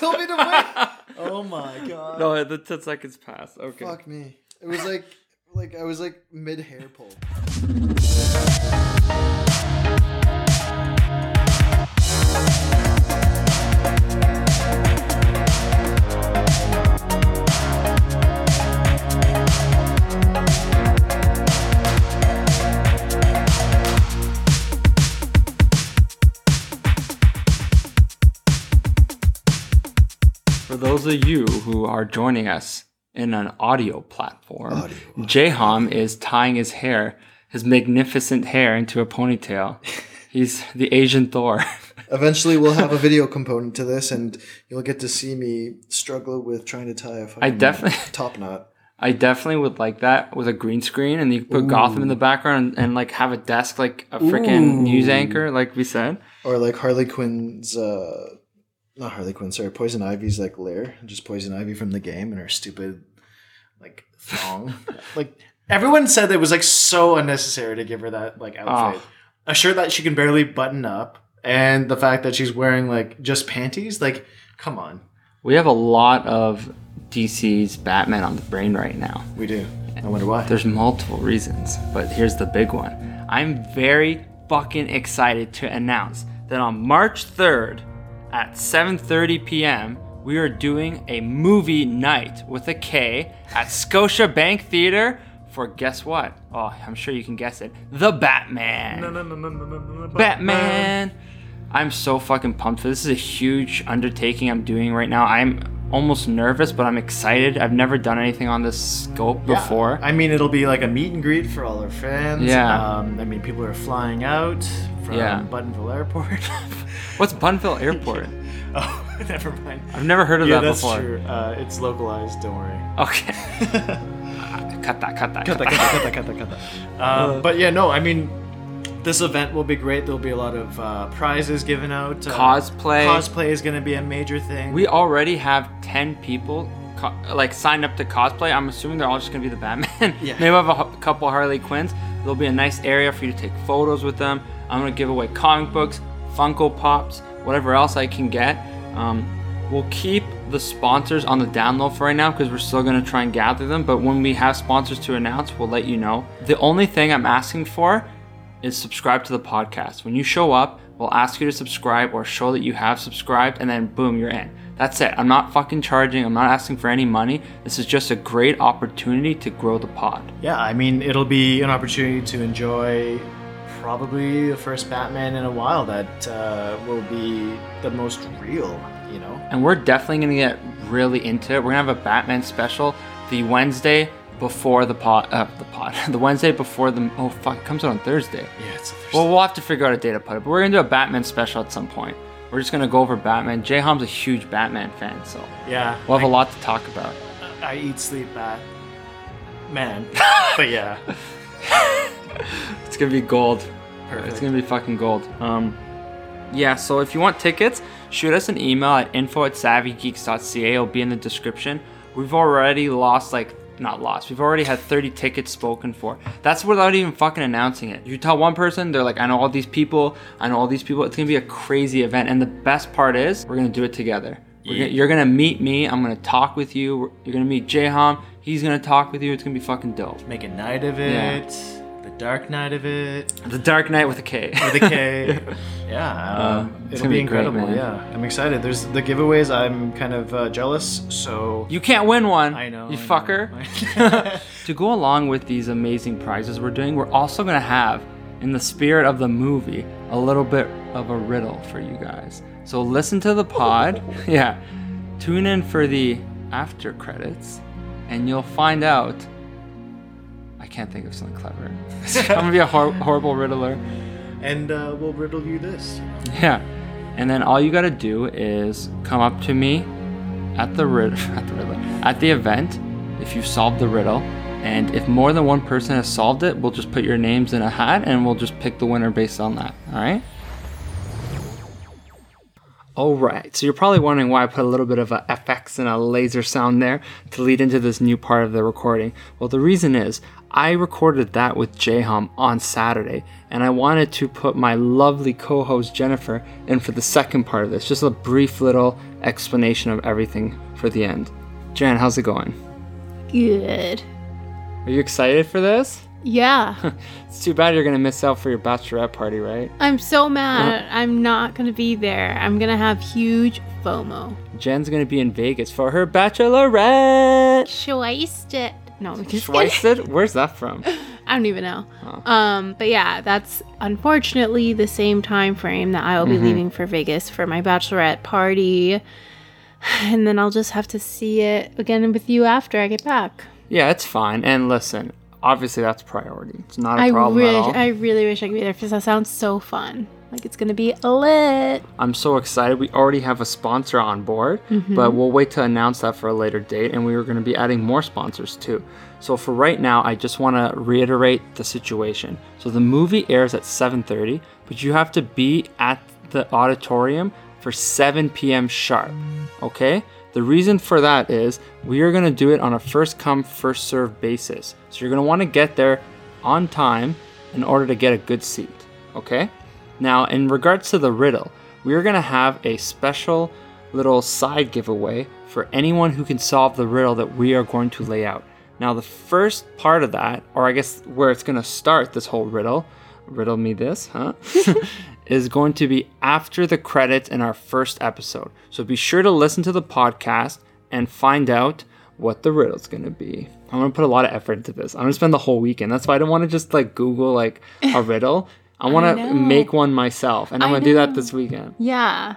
told me to wait. Oh my god. No, the 10 seconds passed. Okay. Fuck me. It was like like I was like mid hair pull. Are joining us in an audio platform, Jaham is tying his hair, his magnificent hair, into a ponytail. He's the Asian Thor. Eventually, we'll have a video component to this, and you'll get to see me struggle with trying to tie a fucking definitely- top knot. I definitely would like that with a green screen, and you could put Gotham in the background and, and like have a desk like a freaking news anchor, like we said. Or like Harley Quinn's, uh, not Harley Quinn, sorry, Poison Ivy's like lair, just Poison Ivy from the game and her stupid, like thong. like everyone said it was like so unnecessary to give her that like ah. outfit. A shirt that she can barely button up, and the fact that she's wearing like just panties. Like, come on, We have a lot of DC's Batman on the brain right now. we do. I wonder why. There's multiple reasons, but here's the big one. I'm very fucking excited to announce that on March 3rd at 7:30 p.m. we are doing a movie night with a K at Scotiabank Theater for guess what? Oh, I'm sure you can guess it. The Batman. Batman. I'm so fucking pumped for this. This is a huge undertaking I'm doing right now. I'm almost nervous, but I'm excited. I've never done anything on this scope Yeah. before. I mean, it'll be like a meet and greet for all our fans. Yeah. Um, I mean, people are flying out from Yeah. Buttonville Airport. What's Bunville Airport? oh, never mind. I've never heard of yeah, that that's before. true. Uh, it's localized. Don't worry. Okay. cut that, cut that, cut that, cut that, cut that, cut that, cut that. Um, but yeah, no, I mean, this event will be great. There'll be a lot of uh, prizes given out. Uh, Cosplay. Cosplay is going to be a major thing. We already have 10 people co- like signed up to cosplay. I'm assuming they're all just going to be the Batman. Yeah. Maybe we'll have a couple Harley Quinns. There'll be a nice area for you to take photos with them. I'm going to give away comic books, Funko Pops, whatever else I can get. Um, we'll keep the sponsors on the download for right now because we're still going to try and gather them. But when we have sponsors to announce, we'll let you know. The only thing I'm asking for is subscribe to the podcast. When you show up, we'll ask you to subscribe or show that you have subscribed, and then boom, you're in. That's it. I'm not fucking charging. I'm not asking for any money. This is just a great opportunity to grow the pod. yeah, I mean, it'll be an opportunity to enjoy probably the first Batman in a while that uh, will be the most real, you know? And we're definitely gonna get really into it. We're gonna have a Batman special the Wednesday before the pot, Uh, the pod. the Wednesday before the. Oh fuck! It comes out on Thursday. Yeah, it's Thursday. Well, we'll have to figure out a day to put it. But we're gonna do a Batman special at some point. We're just gonna go over Batman. Jay Ham's a huge Batman fan, so yeah. we'll have I, a lot to talk about. I eat, sleep, Bat. Man. but yeah. It's gonna be gold. Perfect. It's gonna be fucking gold. Um, yeah. So if you want tickets, shoot us an email at info at savvygeeks.ca. It'll be in the description. We've already lost like not lost. We've already had 30 tickets spoken for. That's without even fucking announcing it. You tell one person, they're like, I know all these people. I know all these people. It's gonna be a crazy event. And the best part is, we're gonna do it together. Yeah. gonna, you're gonna meet me. I'm gonna talk with you. You're gonna meet Jayham. He's gonna talk with you. It's gonna be fucking dope. Make a night of Yeah. It. The dark night of it. The Dark Knight with a K. With a K. yeah. Um, it's it'll be be incredible. man. yeah. I'm excited. There's the giveaways. I'm kind of uh, jealous. So. You can't win one. I know. You I fucker. know. to go along with these amazing prizes we're doing, we're also going to have, in the spirit of the movie, a little bit of a riddle for you guys. So listen to the pod. yeah. Tune in for the after credits, and you'll find out. I can't think of something clever. I'm going to be a hor- horrible riddler. and uh, we'll riddle you this. Yeah. And then all you gotta do is come up to me at the rid- at the riddle at the event if you solved the riddle. And if more than one person has solved it, we'll just put your names in a hat and we'll just pick the winner based on that. All right? All right. So you're probably wondering why I put a little bit of a FX and a laser sound there to lead into this new part of the recording. Well, the reason is I recorded that with Jayham on Saturday, and I wanted to put my lovely co host Jennifer in for the second part of this. Just a brief little explanation of everything for the end. Jen, how's it going? Good. Are you excited for this? Yeah. It's too bad you're gonna miss out for your bachelorette party, right? I'm so mad. I'm not going to be there. I'm going to have huge FOMO. Jen's gonna be in Vegas for her bachelorette. Schweisted. No, I'm just. Schweisted? Where's that from? I don't even know. Um, but yeah, that's unfortunately the same time frame that I'll be leaving for Vegas for my bachelorette party. And then I'll just have to see it again with you after I get back. Yeah, it's fine. And listen, obviously that's priority. It's not a I problem really, at all. I really wish I could be there because that sounds so fun. Like it's gonna be lit. I'm so excited. We already have a sponsor on board, mm-hmm. but we'll wait to announce that for a later date. And we are going to be adding more sponsors too. So for right now, I just want to reiterate the situation. So the movie airs at 7:30, but you have to be at the auditorium for 7 p.m. sharp. Okay? The reason for that is we are going to do it on a first come, first serve basis. So you're going to want to get there on time in order to get a good seat. Okay? Now, in regards to the riddle, we are going to have a special little side giveaway for anyone who can solve the riddle that we are going to lay out. Now, the first part of that, or I guess where it's going to start this whole riddle, riddle me this, huh? is going to be after the credits in our first episode. So be sure to listen to the podcast and find out what the riddle's going to be. I'm going to put a lot of effort into this. I'm going to spend the whole weekend. That's why I don't want to just like Google like a riddle. I want to make one myself, and I'm I to do that this weekend. Yeah.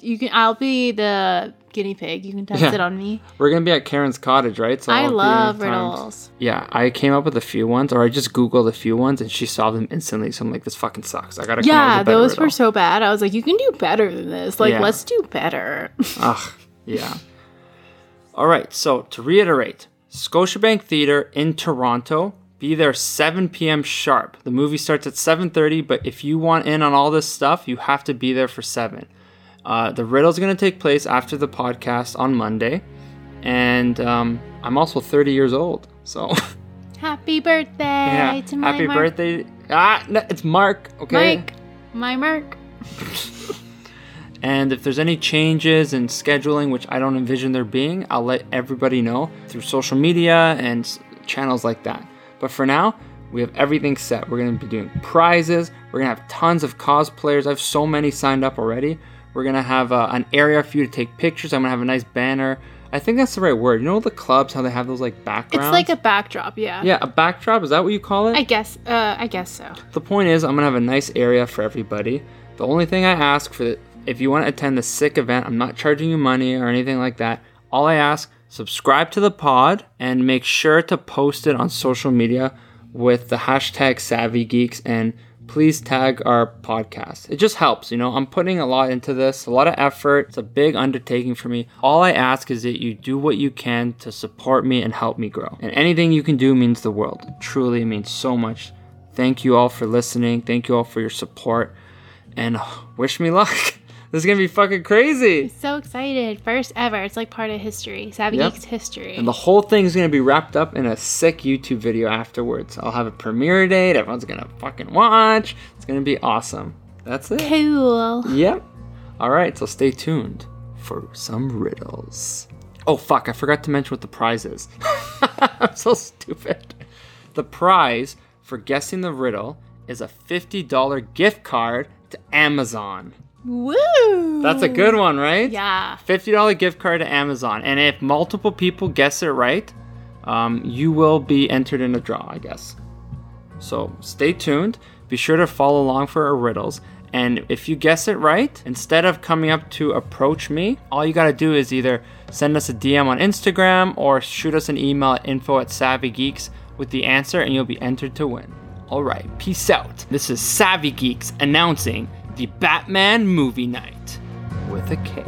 You can I'll be the guinea pig. You can test Yeah. it on me. We're going to be at Karen's cottage, right? So I I'll love riddles. Yeah, I came up with a few ones, or I just Googled a few ones, and she solved them instantly. So I'm like, this fucking sucks. I got to Yeah, come up with a those riddle. were so bad. I was like, you can do better than this. Like, Yeah. let's do better. Ugh, yeah. All right, so to reiterate, Scotiabank Theater in Toronto. Be there 7 p.m. sharp. The movie starts at 7:30, but if you want in on all this stuff, you have to be there for 7. Uh, the is going to take place after the podcast on Monday, and um, I'm also 30 years old, so Happy birthday yeah. to my Happy Mark. birthday! Ah, no, it's Mark. Okay. Mike. My Mark. And if there's any changes in scheduling, which I don't envision there being, I'll let everybody know through social media and channels like that. But for now, we have everything set. We're going to be doing prizes. We're going to have tons of cosplayers. I have so many signed up already. We're going to have uh, an area for you to take pictures. I'm going to have a nice banner. I think that's the right word. You know the clubs, how they have those like backgrounds? It's like a backdrop, yeah. Yeah, a backdrop. Is that what you call it? I guess uh I guess so. The point is, I'm gonna have a nice area for everybody. The only thing I ask for, the, if you want to attend the sick event, I'm not charging you money or anything like that. All I ask, subscribe to the pod and make sure to post it on social media with the hashtag Savvy Geeks and please tag our podcast. It just helps, you know. I'm putting a lot into this, a lot of effort. It's a big undertaking for me. All I ask is that you do what you can to support me and help me grow. And anything you can do means the world. It truly means so much. Thank you all for listening. Thank you all for your support. And wish me luck. this is to be fucking crazy. So excited. First ever. It's like part of history. Savvy Yep. Geeks history. And the whole thing is going to be wrapped up in a sick YouTube video afterwards. I'll have a premiere date. Everyone's to fucking watch. It's to be awesome. That's it. cool. Yep. All right, so stay tuned for some riddles. Oh fuck, I forgot to mention what the prize is. I'm so stupid. The prize for guessing the riddle is a $50 gift card to Amazon. Woo! That's a good one, right? Yeah. $50 gift card to Amazon. And if multiple people guess it right, um, you will be entered in a draw, I guess. So stay tuned. Be sure to follow along for our riddles. And if you guess it right, instead of coming up to approach me, all you got to do is either send us a DM on Instagram or shoot us an email at info at savvygeeks with the answer, and you'll be entered to win. All right, peace out. This is Savvy Geeks announcing the Batman movie night with a K.